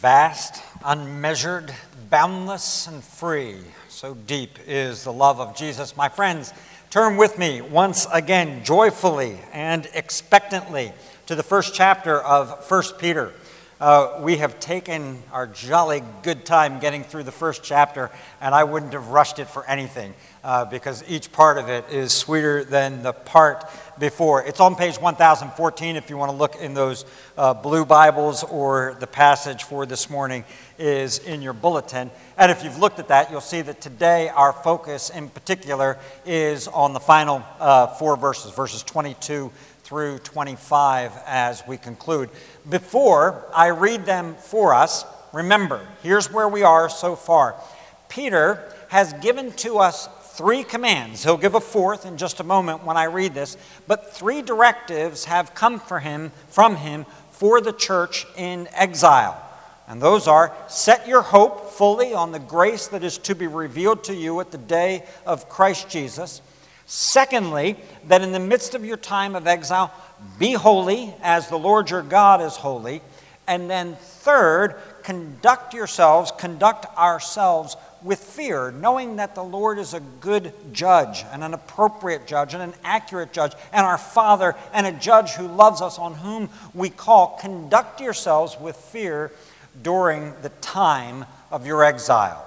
Vast, unmeasured, boundless, and free. So deep is the love of Jesus. My friends, turn with me once again, joyfully and expectantly, to the first chapter of 1 Peter. Uh, we have taken our jolly good time getting through the first chapter, and I wouldn't have rushed it for anything uh, because each part of it is sweeter than the part before. It's on page 1014 if you want to look in those uh, blue Bibles, or the passage for this morning is in your bulletin. And if you've looked at that, you'll see that today our focus in particular is on the final uh, four verses, verses 22 through 25 as we conclude. Before I read them for us, remember, here's where we are so far. Peter has given to us three commands. He'll give a fourth in just a moment when I read this, but three directives have come for him from him for the church in exile. And those are set your hope fully on the grace that is to be revealed to you at the day of Christ Jesus. Secondly, that in the midst of your time of exile, be holy as the Lord your God is holy. And then third, conduct yourselves, conduct ourselves with fear, knowing that the Lord is a good judge and an appropriate judge and an accurate judge and our Father and a judge who loves us, on whom we call. Conduct yourselves with fear during the time of your exile.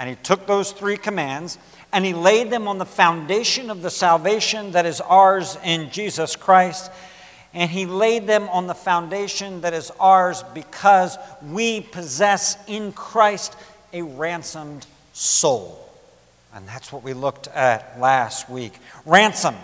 And he took those three commands and he laid them on the foundation of the salvation that is ours in Jesus Christ. And he laid them on the foundation that is ours because we possess in Christ a ransomed soul. And that's what we looked at last week. Ransomed,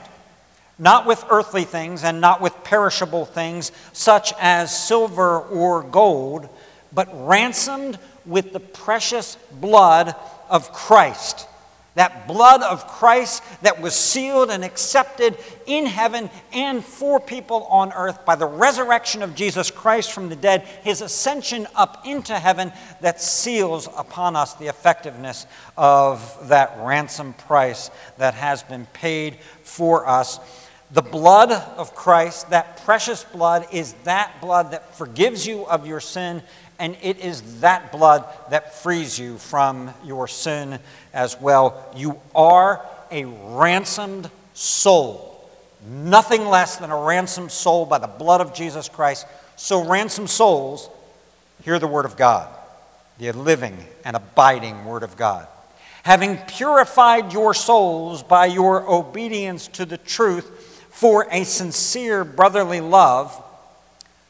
not with earthly things and not with perishable things, such as silver or gold, but ransomed with the precious blood of Christ that blood of Christ that was sealed and accepted in heaven and for people on earth by the resurrection of Jesus Christ from the dead, his ascension up into heaven that seals upon us the effectiveness of that ransom price that has been paid for us. The blood of Christ, that precious blood, is that blood that forgives you of your sin and it is that blood that frees you from your sin as well. You are a ransomed soul, nothing less than a ransomed soul by the blood of Jesus Christ. So, ransomed souls, hear the word of God, the living and abiding word of God. Having purified your souls by your obedience to the truth for a sincere brotherly love,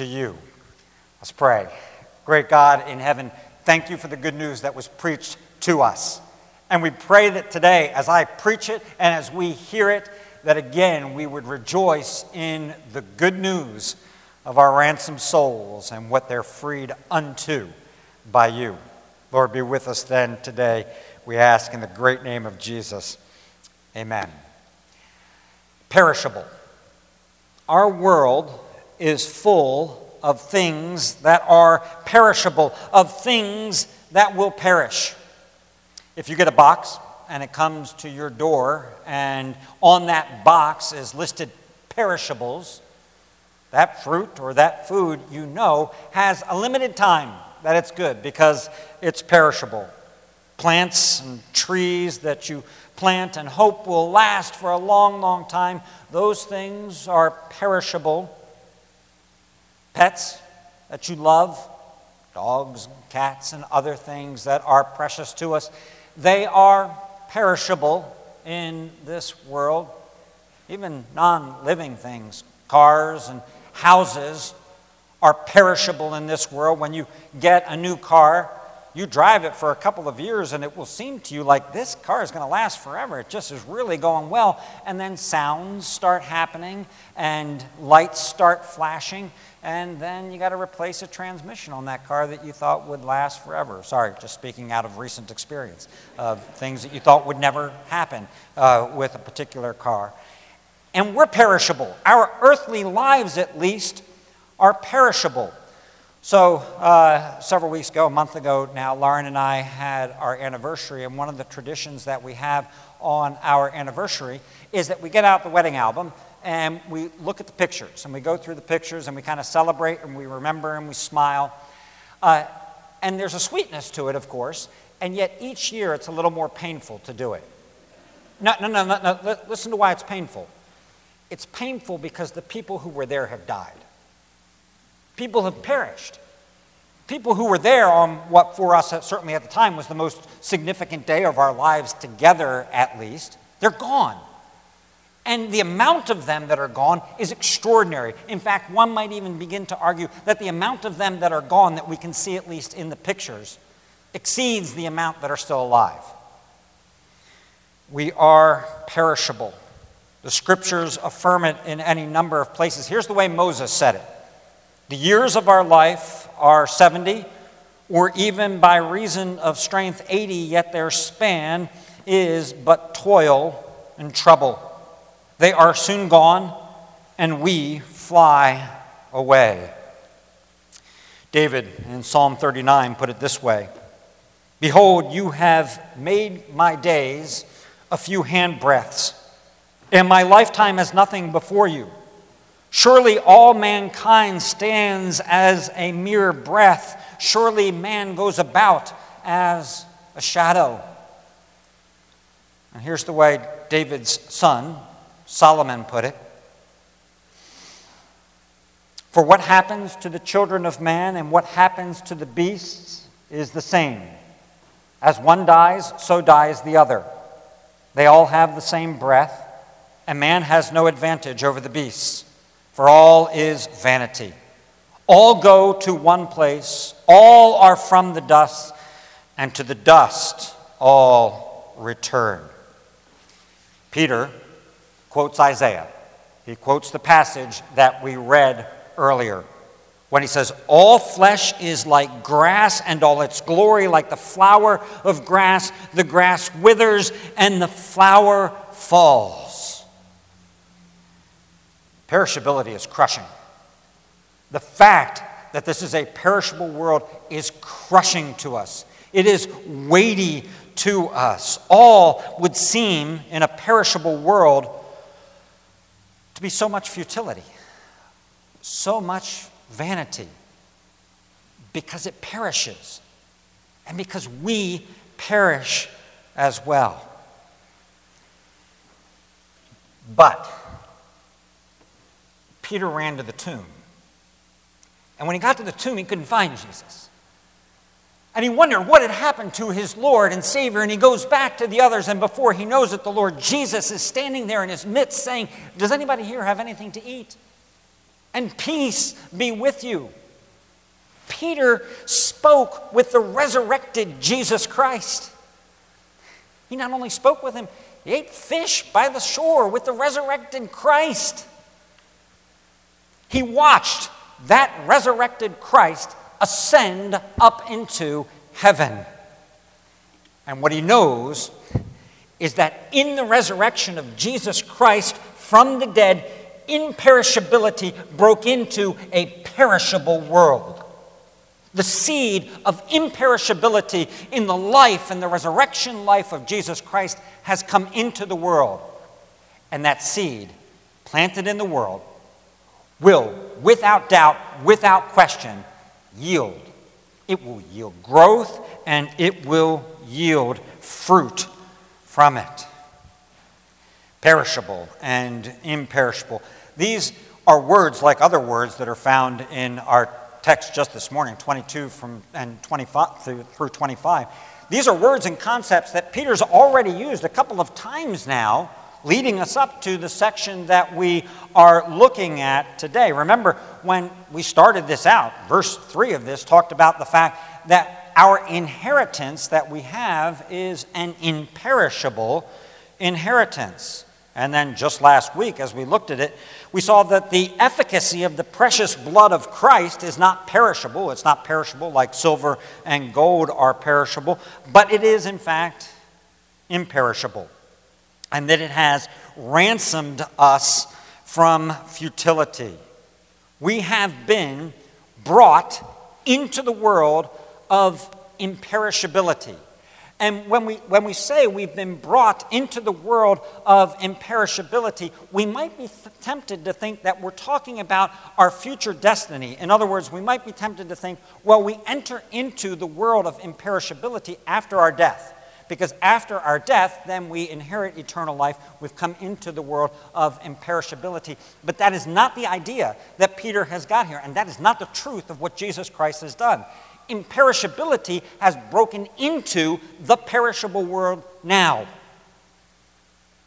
to you. Let's pray. Great God in heaven, thank you for the good news that was preached to us. And we pray that today, as I preach it and as we hear it, that again we would rejoice in the good news of our ransomed souls and what they're freed unto by you. Lord, be with us then today, we ask in the great name of Jesus. Amen. Perishable. Our world is full of things that are perishable, of things that will perish. If you get a box and it comes to your door, and on that box is listed perishables, that fruit or that food you know has a limited time that it's good because it's perishable. Plants and trees that you plant and hope will last for a long, long time, those things are perishable pets that you love, dogs, cats, and other things that are precious to us, they are perishable in this world. Even non living things, cars and houses, are perishable in this world. When you get a new car, you drive it for a couple of years and it will seem to you like this car is going to last forever. It just is really going well. And then sounds start happening and lights start flashing. And then you got to replace a transmission on that car that you thought would last forever. Sorry, just speaking out of recent experience of things that you thought would never happen uh, with a particular car. And we're perishable. Our earthly lives, at least, are perishable. So, uh, several weeks ago, a month ago now, Lauren and I had our anniversary, and one of the traditions that we have on our anniversary is that we get out the wedding album and we look at the pictures, and we go through the pictures and we kind of celebrate and we remember and we smile. Uh, and there's a sweetness to it, of course, and yet each year it's a little more painful to do it. No, no, no, no, no. listen to why it's painful. It's painful because the people who were there have died. People have perished. People who were there on what for us, uh, certainly at the time, was the most significant day of our lives together, at least, they're gone. And the amount of them that are gone is extraordinary. In fact, one might even begin to argue that the amount of them that are gone, that we can see at least in the pictures, exceeds the amount that are still alive. We are perishable. The scriptures affirm it in any number of places. Here's the way Moses said it the years of our life are 70, or even by reason of strength 80, yet their span is but toil and trouble. They are soon gone, and we fly away. David in Psalm 39 put it this way Behold, you have made my days a few handbreadths, and my lifetime as nothing before you. Surely all mankind stands as a mere breath. Surely man goes about as a shadow. And here's the way David's son, Solomon, put it For what happens to the children of man and what happens to the beasts is the same. As one dies, so dies the other. They all have the same breath, and man has no advantage over the beasts for all is vanity. All go to one place, all are from the dust, and to the dust all return. Peter quotes Isaiah. He quotes the passage that we read earlier when he says, All flesh is like grass, and all its glory like the flower of grass. The grass withers, and the flower falls. Perishability is crushing. The fact that this is a perishable world is crushing to us. It is weighty to us. All would seem in a perishable world to be so much futility, so much vanity, because it perishes and because we perish as well. But Peter ran to the tomb. And when he got to the tomb, he couldn't find Jesus. And he wondered what had happened to his Lord and Savior. And he goes back to the others, and before he knows it, the Lord Jesus is standing there in his midst saying, Does anybody here have anything to eat? And peace be with you. Peter spoke with the resurrected Jesus Christ. He not only spoke with him, he ate fish by the shore with the resurrected Christ. He watched that resurrected Christ ascend up into heaven. And what he knows is that in the resurrection of Jesus Christ from the dead, imperishability broke into a perishable world. The seed of imperishability in the life and the resurrection life of Jesus Christ has come into the world. And that seed, planted in the world, will, without doubt, without question, yield. It will yield growth and it will yield fruit from it. Perishable and imperishable. These are words like other words that are found in our text just this morning, 22 from, and 25 through, through 25. These are words and concepts that Peter's already used a couple of times now leading us up to the section that we are looking at today. Remember, when we started this out, verse 3 of this talked about the fact that our inheritance that we have is an imperishable inheritance. And then just last week, as we looked at it, we saw that the efficacy of the precious blood of Christ is not perishable. It's not perishable like silver and gold are perishable, but it is, in fact, imperishable. And that it has ransomed us from futility. We have been brought into the world of imperishability. And when we, when we say we've been brought into the world of imperishability, we might be th- tempted to think that we're talking about our future destiny. In other words, we might be tempted to think, well, we enter into the world of imperishability after our death. Because after our death, then we inherit eternal life. We've come into the world of imperishability. But that is not the idea that Peter has got here, and that is not the truth of what Jesus Christ has done imperishability has broken into the perishable world now.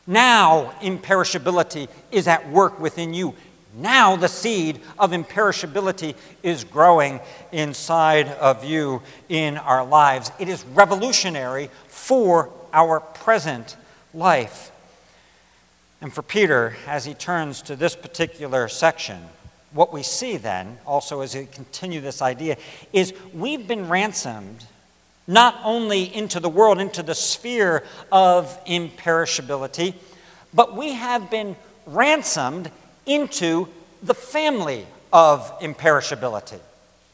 Now, imperishability is at work within you. Now, the seed of imperishability is growing inside of you in our lives. It is revolutionary for our present life. And for Peter, as he turns to this particular section, what we see then, also as we continue this idea, is we've been ransomed not only into the world, into the sphere of imperishability, but we have been ransomed into the family of imperishability.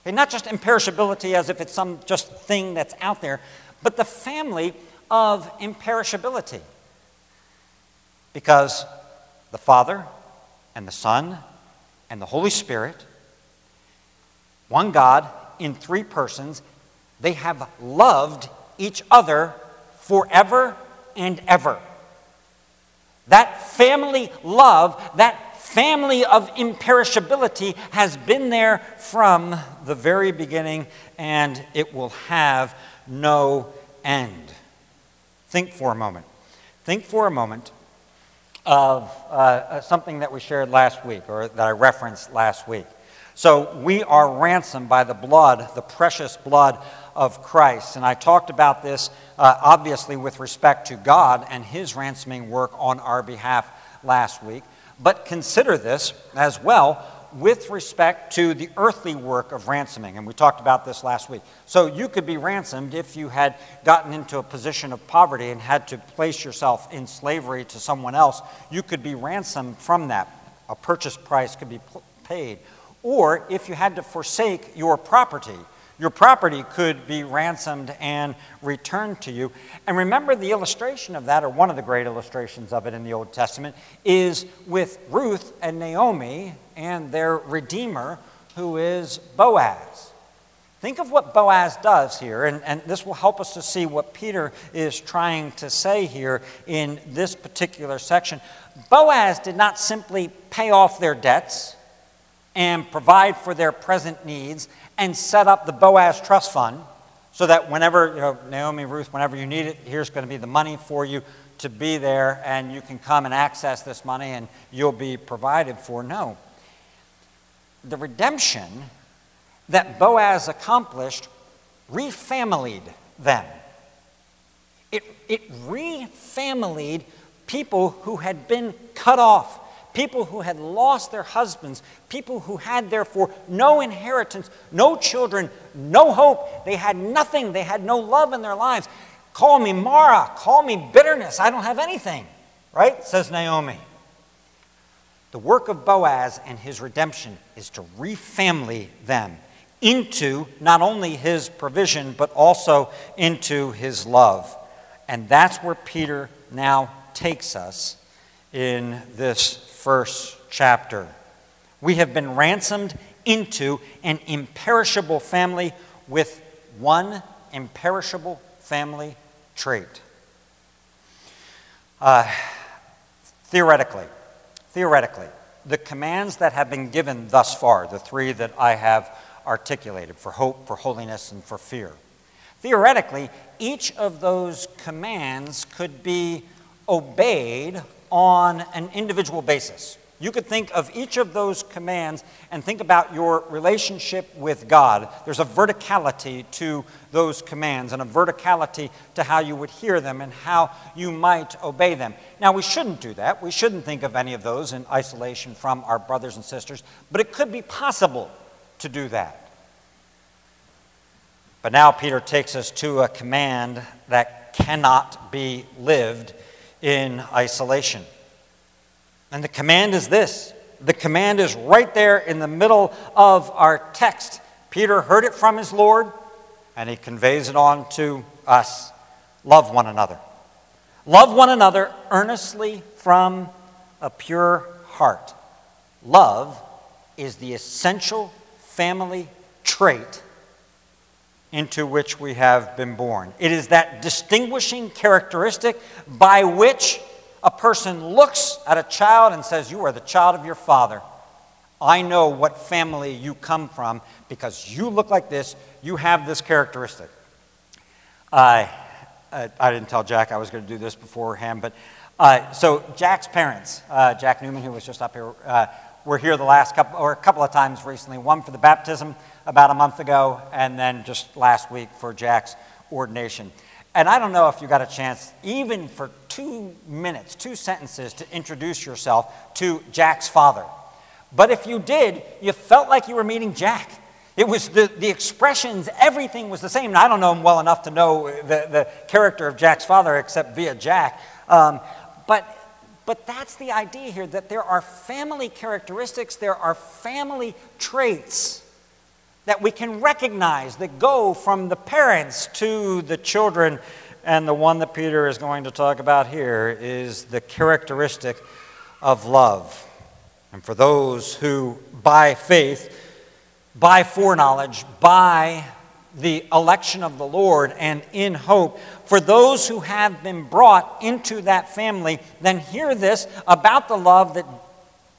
Okay, not just imperishability as if it's some just thing that's out there, but the family of imperishability. Because the Father and the Son and the Holy Spirit, one God in three persons, they have loved each other forever and ever. That family love, that family of imperishability has been there from the very beginning and it will have no end. Think for a moment. Think for a moment of uh, uh, something that we shared last week, or that I referenced last week. So we are ransomed by the blood, the precious blood of Christ. And I talked about this uh, obviously with respect to God and his ransoming work on our behalf last week. But consider this as well with respect to the earthly work of ransoming. And we talked about this last week. So you could be ransomed if you had gotten into a position of poverty and had to place yourself in slavery to someone else. You could be ransomed from that. A purchase price could be paid. Or if you had to forsake your property your property could be ransomed and returned to you. And remember, the illustration of that, or one of the great illustrations of it in the Old Testament, is with Ruth and Naomi and their Redeemer, who is Boaz. Think of what Boaz does here, and, and this will help us to see what Peter is trying to say here in this particular section. Boaz did not simply pay off their debts and provide for their present needs and set up the Boaz Trust Fund so that whenever, you know, Naomi, Ruth, whenever you need it, here's going to be the money for you to be there and you can come and access this money and you'll be provided for. No. The redemption that Boaz accomplished refamilied them. It, it refamilied people who had been cut off people who had lost their husbands, people who had therefore no inheritance, no children, no hope. They had nothing, they had no love in their lives. Call me Mara, call me bitterness. I don't have anything, right? Says Naomi. The work of Boaz and his redemption is to refamily them into not only his provision, but also into his love. And that's where Peter now takes us in this first chapter. We have been ransomed into an imperishable family with one imperishable family trait. Uh, theoretically, theoretically, the commands that have been given thus far, the three that I have articulated for hope, for holiness, and for fear, theoretically, each of those commands could be obeyed on an individual basis. You could think of each of those commands and think about your relationship with God. There's a verticality to those commands and a verticality to how you would hear them and how you might obey them. Now, we shouldn't do that. We shouldn't think of any of those in isolation from our brothers and sisters, but it could be possible to do that. But now Peter takes us to a command that cannot be lived in isolation. And the command is this the command is right there in the middle of our text. Peter heard it from his Lord, and he conveys it on to us. Love one another. Love one another earnestly from a pure heart. Love is the essential family trait into which we have been born. It is that distinguishing characteristic by which a person looks at a child and says, You are the child of your father. I know what family you come from because you look like this, you have this characteristic. I, I, I didn't tell Jack I was going to do this beforehand, but uh, so Jack's parents, uh, Jack Newman, who was just up here, uh, were here the last couple or a couple of times recently. One for the baptism about a month ago, and then just last week for Jack's ordination. And I don't know if you got a chance, even for two minutes, two sentences, to introduce yourself to Jack's father. But if you did, you felt like you were meeting Jack. It was the, the expressions, everything was the same. I don't know him well enough to know the, the character of Jack's father except via Jack. Um, but, but that's the idea here that there are family characteristics, there are family traits that we can recognize that go from the parents to the children. And the one that Peter is going to talk about here is the characteristic of love. And for those who, by faith, by foreknowledge, by the election of the Lord, and in hope, for those who have been brought into that family, then hear this about the love that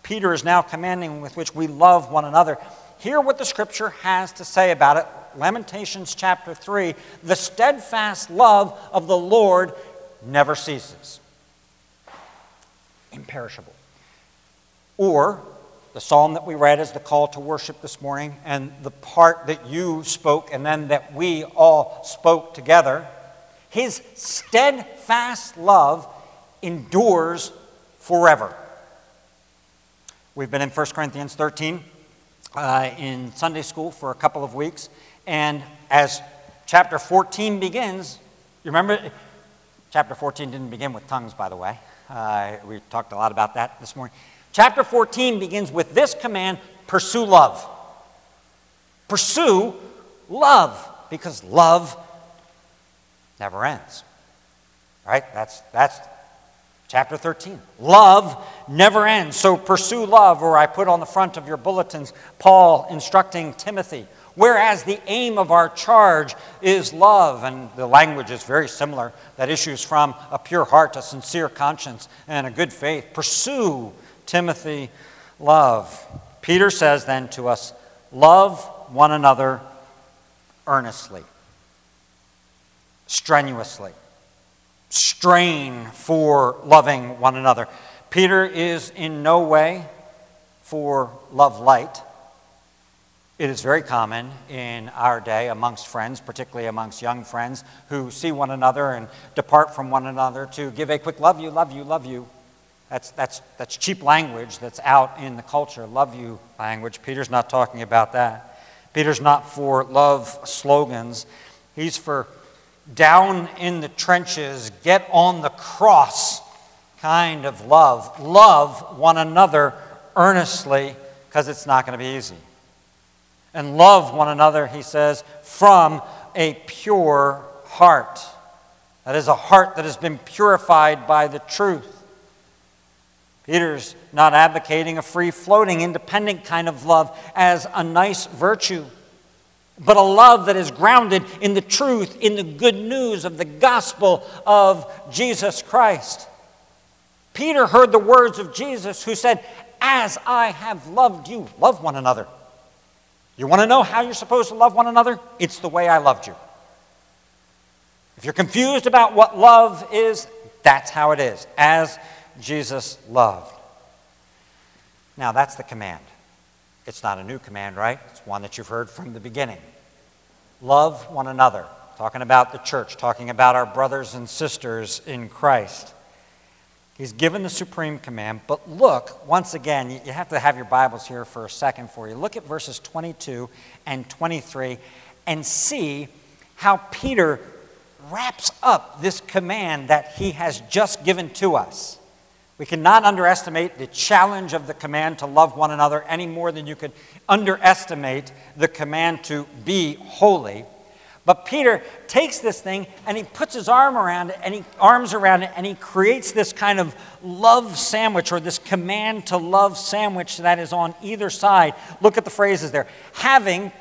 Peter is now commanding with which we love one another hear what the scripture has to say about it. Lamentations chapter 3 the steadfast love of the Lord never ceases, imperishable. Or, the psalm that we read is the call to worship this morning, and the part that you spoke and then that we all spoke together. His steadfast love endures forever. We've been in 1 Corinthians 13 uh, in Sunday school for a couple of weeks. And as chapter 14 begins, you remember, chapter 14 didn't begin with tongues, by the way. Uh, we talked a lot about that this morning. Chapter 14 begins with this command pursue love. Pursue love, because love never ends. Right? That's, that's Chapter 13. Love never ends. So pursue love, or I put on the front of your bulletins Paul instructing Timothy. Whereas the aim of our charge is love, and the language is very similar, that issues from a pure heart, a sincere conscience, and a good faith. Pursue, Timothy, love. Peter says then to us, love one another earnestly, strenuously strain for loving one another. Peter is in no way for love light. It is very common in our day amongst friends, particularly amongst young friends who see one another and depart from one another, to give a quick love you, love you, love you. That's, that's, that's cheap language that's out in the culture, love you language. Peter's not talking about that. Peter's not for love slogans, he's for down in the trenches, get on the cross kind of love. Love one another earnestly because it's not going to be easy. And love one another, he says, from a pure heart. That is a heart that has been purified by the truth. Peter's not advocating a free floating, independent kind of love as a nice virtue but a love that is grounded in the truth, in the good news of the gospel of Jesus Christ. Peter heard the words of Jesus who said, As I have loved you, love one another. You want to know how you're supposed to love one another? It's the way I loved you. If you're confused about what love is, that's how it is, as Jesus loved. Now, that's the command. It's not a new command, right? It's one that you've heard from the beginning. Love one another. Talking about the church, talking about our brothers and sisters in Christ. He's given the supreme command, but look, once again, you have to have your Bibles here for a second for you. Look at verses 22 and 23 and see how Peter wraps up this command that he has just given to us. We cannot underestimate the challenge of the command to love one another any more than you could underestimate the command to be holy. But Peter takes this thing and he puts his arm around it and he arms around it and he creates this kind of love sandwich or this command to love sandwich that is on either side. Look at the phrases there. Having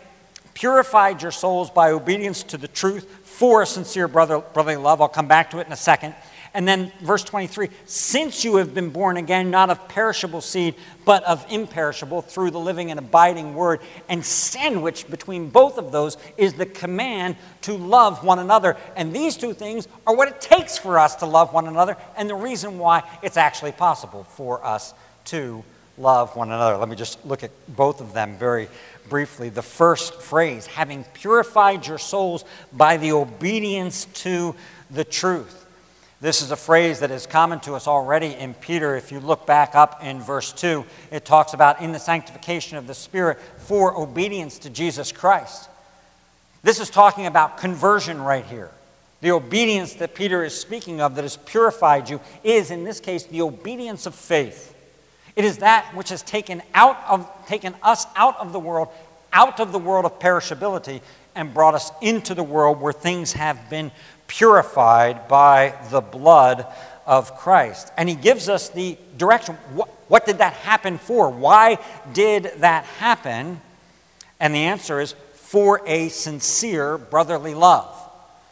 purified your souls by obedience to the truth for sincere brother, brotherly love. I'll come back to it in a second. And then verse 23 since you have been born again, not of perishable seed, but of imperishable, through the living and abiding word. And sandwiched between both of those is the command to love one another. And these two things are what it takes for us to love one another, and the reason why it's actually possible for us to love one another. Let me just look at both of them very briefly. The first phrase, having purified your souls by the obedience to the truth. This is a phrase that is common to us already in Peter. If you look back up in verse 2, it talks about in the sanctification of the Spirit for obedience to Jesus Christ. This is talking about conversion right here. The obedience that Peter is speaking of that has purified you is, in this case, the obedience of faith. It is that which has taken, out of, taken us out of the world, out of the world of perishability, and brought us into the world where things have been purified by the blood of Christ. And he gives us the direction. What, what did that happen for? Why did that happen? And the answer is for a sincere brotherly love.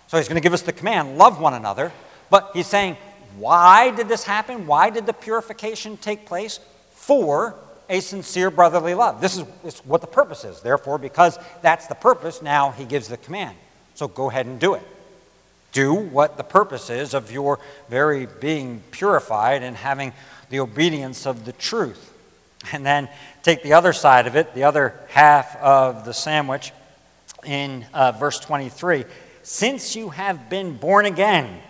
So he's going to give us the command love one another. But he's saying, why did this happen? Why did the purification take place? for a sincere brotherly love. This is, this is what the purpose is. Therefore, because that's the purpose, now he gives the command. So go ahead and do it. Do what the purpose is of your very being purified and having the obedience of the truth. And then take the other side of it, the other half of the sandwich in uh, verse 23. Since you have been born again,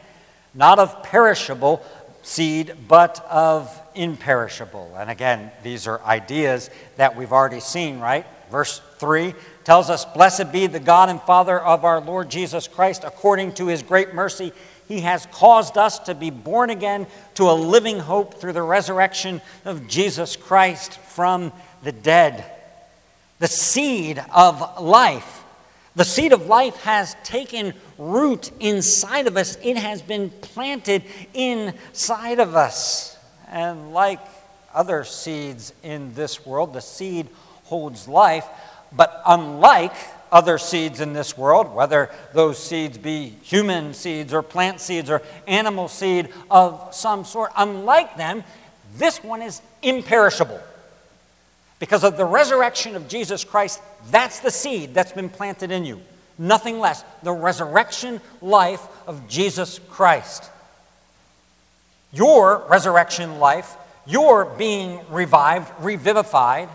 not of perishable seed, but of imperishable. And again, these are ideas that we've already seen, right? Verse 3 tells us, Blessed be the God and Father of our Lord Jesus Christ, according to his great mercy. He has caused us to be born again to a living hope through the resurrection of Jesus Christ from the dead. The seed of life. The seed of life has taken root inside of us, it has been planted inside of us. And like other seeds in this world, the seed holds life. But unlike other seeds in this world, whether those seeds be human seeds or plant seeds or animal seed of some sort, unlike them, this one is imperishable. Because of the resurrection of Jesus Christ, that's the seed that's been planted in you. Nothing less. The resurrection life of Jesus Christ. Your resurrection life, your being revived, revivified,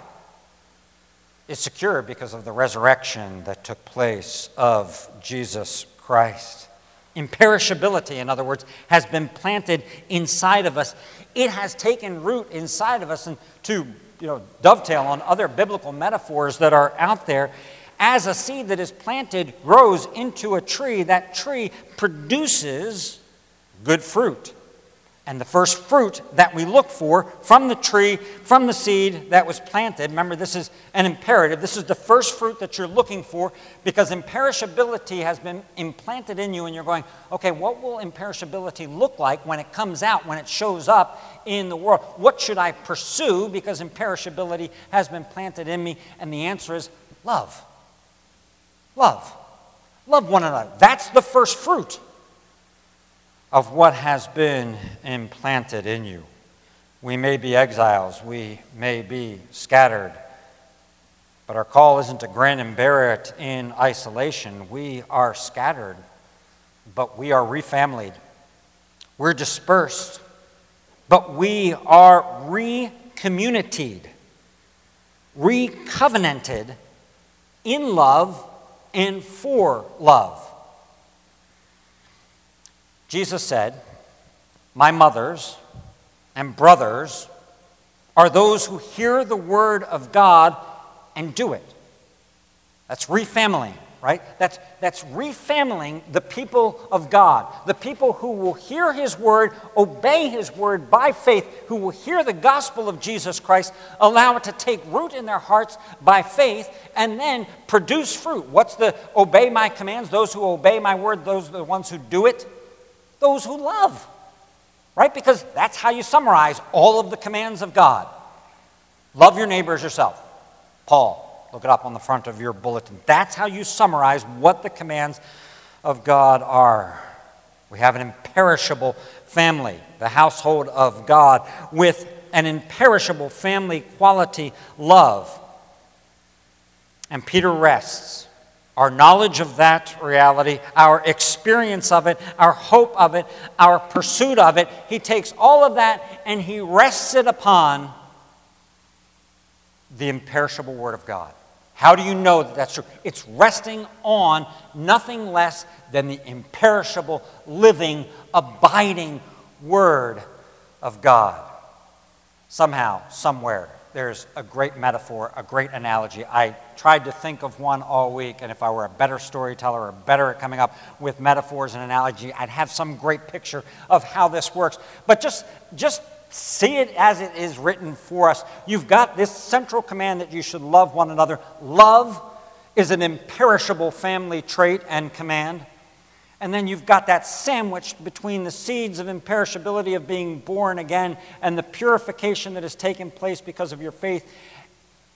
is secure because of the resurrection that took place of Jesus Christ. Imperishability, in other words, has been planted inside of us. It has taken root inside of us. And to you know, dovetail on other biblical metaphors that are out there, as a seed that is planted grows into a tree, that tree produces good fruit. And the first fruit that we look for from the tree, from the seed that was planted, remember this is an imperative. This is the first fruit that you're looking for because imperishability has been implanted in you, and you're going, okay, what will imperishability look like when it comes out, when it shows up in the world? What should I pursue because imperishability has been planted in me? And the answer is love. Love. Love one another. That's the first fruit of what has been implanted in you. We may be exiles, we may be scattered, but our call isn't to grin and bear it in isolation. We are scattered, but we are refamilied. We're dispersed, but we are recommunitied. recovenanted in love and for love. Jesus said, My mothers and brothers are those who hear the word of God and do it. That's refamilying, right? That's, that's refamilying the people of God, the people who will hear his word, obey his word by faith, who will hear the gospel of Jesus Christ, allow it to take root in their hearts by faith, and then produce fruit. What's the obey my commands? Those who obey my word, those are the ones who do it, those who love right? Because that's how you summarize all of the commands of God. Love your neighbor as yourself. Paul, look it up on the front of your bulletin. That's how you summarize what the commands of God are. We have an imperishable family, the household of God, with an imperishable family quality love. And Peter rests our knowledge of that reality, our experience of it, our hope of it, our pursuit of it, he takes all of that and he rests it upon the imperishable Word of God. How do you know that that's true? It's resting on nothing less than the imperishable, living, abiding Word of God. Somehow, somewhere, there's a great metaphor, a great analogy. I tried to think of one all week, and if I were a better storyteller or better at coming up with metaphors and analogy, I'd have some great picture of how this works. But just, just see it as it is written for us. You've got this central command that you should love one another. Love is an imperishable family trait and command. And then you've got that sandwich between the seeds of imperishability of being born again and the purification that has taken place because of your faith.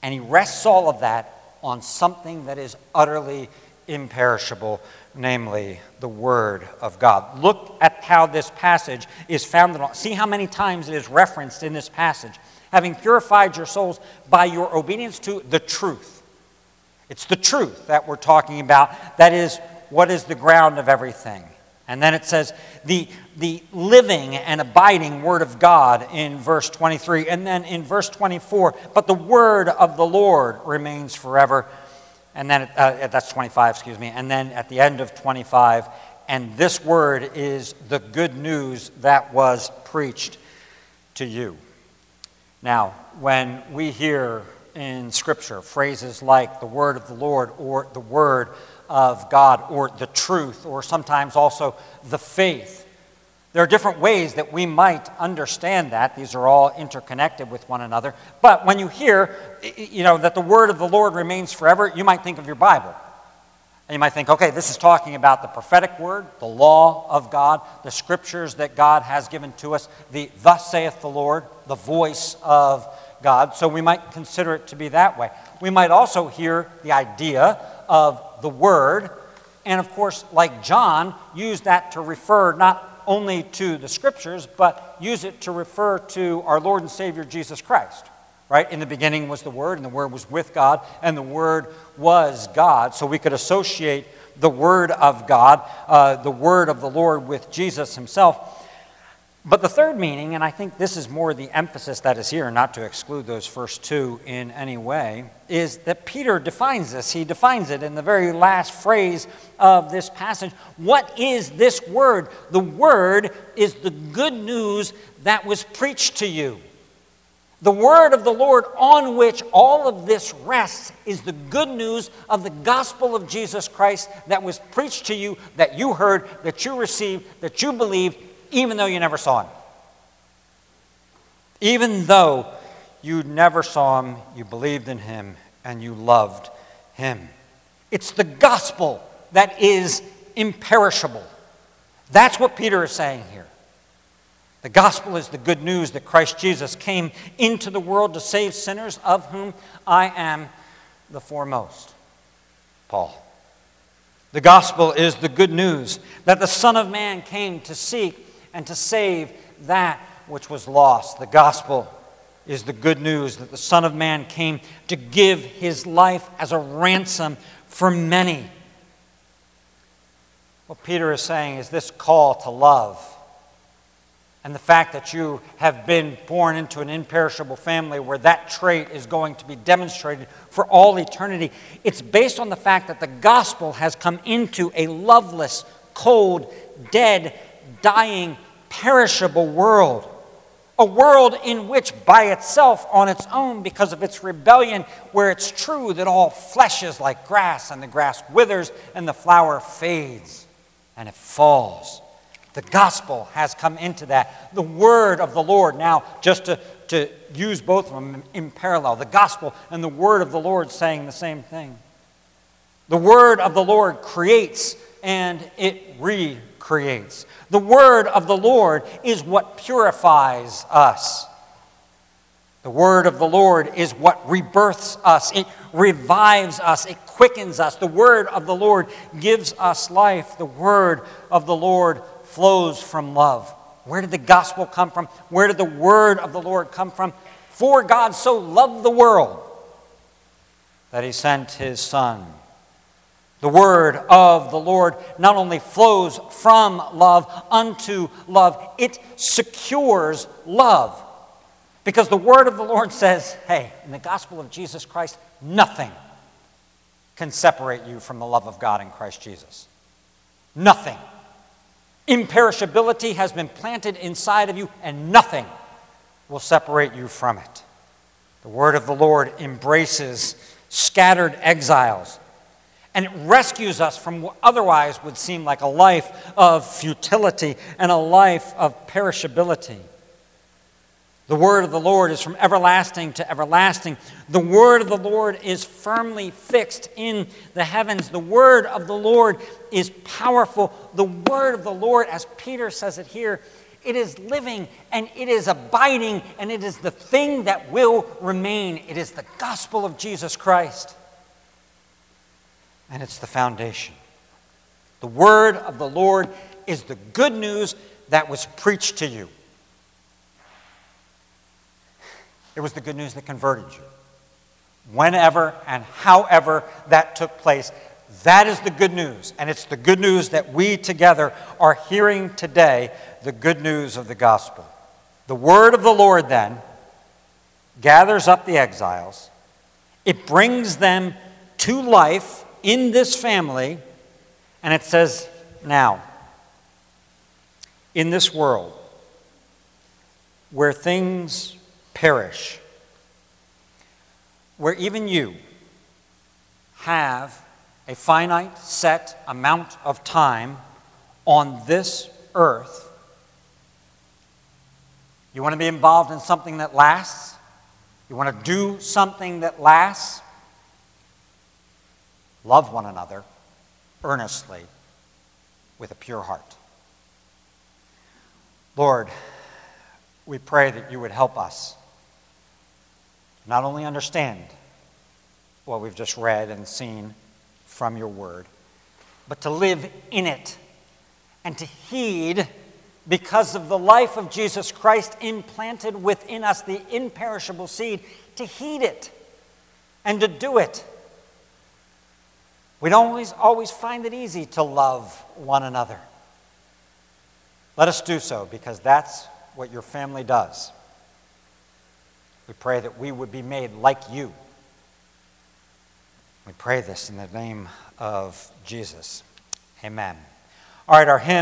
And he rests all of that on something that is utterly imperishable, namely the Word of God. Look at how this passage is founded on. See how many times it is referenced in this passage. Having purified your souls by your obedience to the truth. It's the truth that we're talking about. That is what is the ground of everything. And then it says the, the living and abiding Word of God in verse 23. And then in verse 24, but the Word of the Lord remains forever. And then uh, that's 25, excuse me. And then at the end of 25, and this Word is the good news that was preached to you. Now, when we hear in Scripture phrases like the Word of the Lord or the Word of God or the truth or sometimes also the faith. There are different ways that we might understand that. These are all interconnected with one another. But when you hear, you know, that the word of the Lord remains forever, you might think of your Bible. And you might think, okay, this is talking about the prophetic word, the law of God, the scriptures that God has given to us, the thus saith the Lord, the voice of God. So we might consider it to be that way. We might also hear the idea of the Word, and of course, like John, use that to refer not only to the Scriptures, but use it to refer to our Lord and Savior Jesus Christ. Right? In the beginning was the Word, and the Word was with God, and the Word was God. So we could associate the Word of God, uh, the Word of the Lord, with Jesus Himself. But the third meaning, and I think this is more the emphasis that is here, not to exclude those first two in any way, is that Peter defines this. He defines it in the very last phrase of this passage. What is this word? The word is the good news that was preached to you. The word of the Lord on which all of this rests is the good news of the gospel of Jesus Christ that was preached to you, that you heard, that you received, that you believed, even though you never saw him. Even though you never saw him, you believed in him, and you loved him. It's the gospel that is imperishable. That's what Peter is saying here. The gospel is the good news that Christ Jesus came into the world to save sinners, of whom I am the foremost. Paul. The gospel is the good news that the Son of Man came to seek and to save that which was lost. The gospel is the good news that the Son of Man came to give his life as a ransom for many. What Peter is saying is this call to love and the fact that you have been born into an imperishable family where that trait is going to be demonstrated for all eternity. It's based on the fact that the gospel has come into a loveless, cold, dead, dying, perishable world. A world in which, by itself, on its own, because of its rebellion, where it's true that all flesh is like grass, and the grass withers, and the flower fades, and it falls. The gospel has come into that. The word of the Lord, now, just to, to use both of them in parallel, the gospel and the word of the Lord saying the same thing. The word of the Lord creates and it recreates. The word of the Lord is what purifies us. The word of the Lord is what rebirths us, it revives us, it quickens us. The word of the Lord gives us life. The word of the Lord flows from love. Where did the gospel come from? Where did the word of the Lord come from? For God so loved the world that he sent his Son. The word of the Lord not only flows from love unto love, it secures love. Because the word of the Lord says, hey, in the gospel of Jesus Christ, nothing can separate you from the love of God in Christ Jesus. Nothing. Imperishability has been planted inside of you, and nothing will separate you from it. The word of the Lord embraces scattered exiles, and it rescues us from what otherwise would seem like a life of futility and a life of perishability. The word of the Lord is from everlasting to everlasting. The word of the Lord is firmly fixed in the heavens. The word of the Lord is powerful. The word of the Lord, as Peter says it here, it is living and it is abiding and it is the thing that will remain. It is the gospel of Jesus Christ. And it's the foundation. The word of the Lord is the good news that was preached to you. It was the good news that converted you. Whenever and however that took place, that is the good news. And it's the good news that we together are hearing today the good news of the gospel. The word of the Lord then gathers up the exiles, it brings them to life in this family, and it says, Now, in this world where things perish. Where even you have a finite set amount of time on this earth. You want to be involved in something that lasts? You want to do something that lasts? Love one another earnestly with a pure heart. Lord, we pray that you would help us not only understand what we've just read and seen from your word, but to live in it and to heed because of the life of Jesus Christ implanted within us, the imperishable seed, to heed it and to do it. We don't always, always find it easy to love one another. Let us do so because that's what your family does. We pray that we would be made like you. We pray this in the name of Jesus. Amen. All right, our hymn.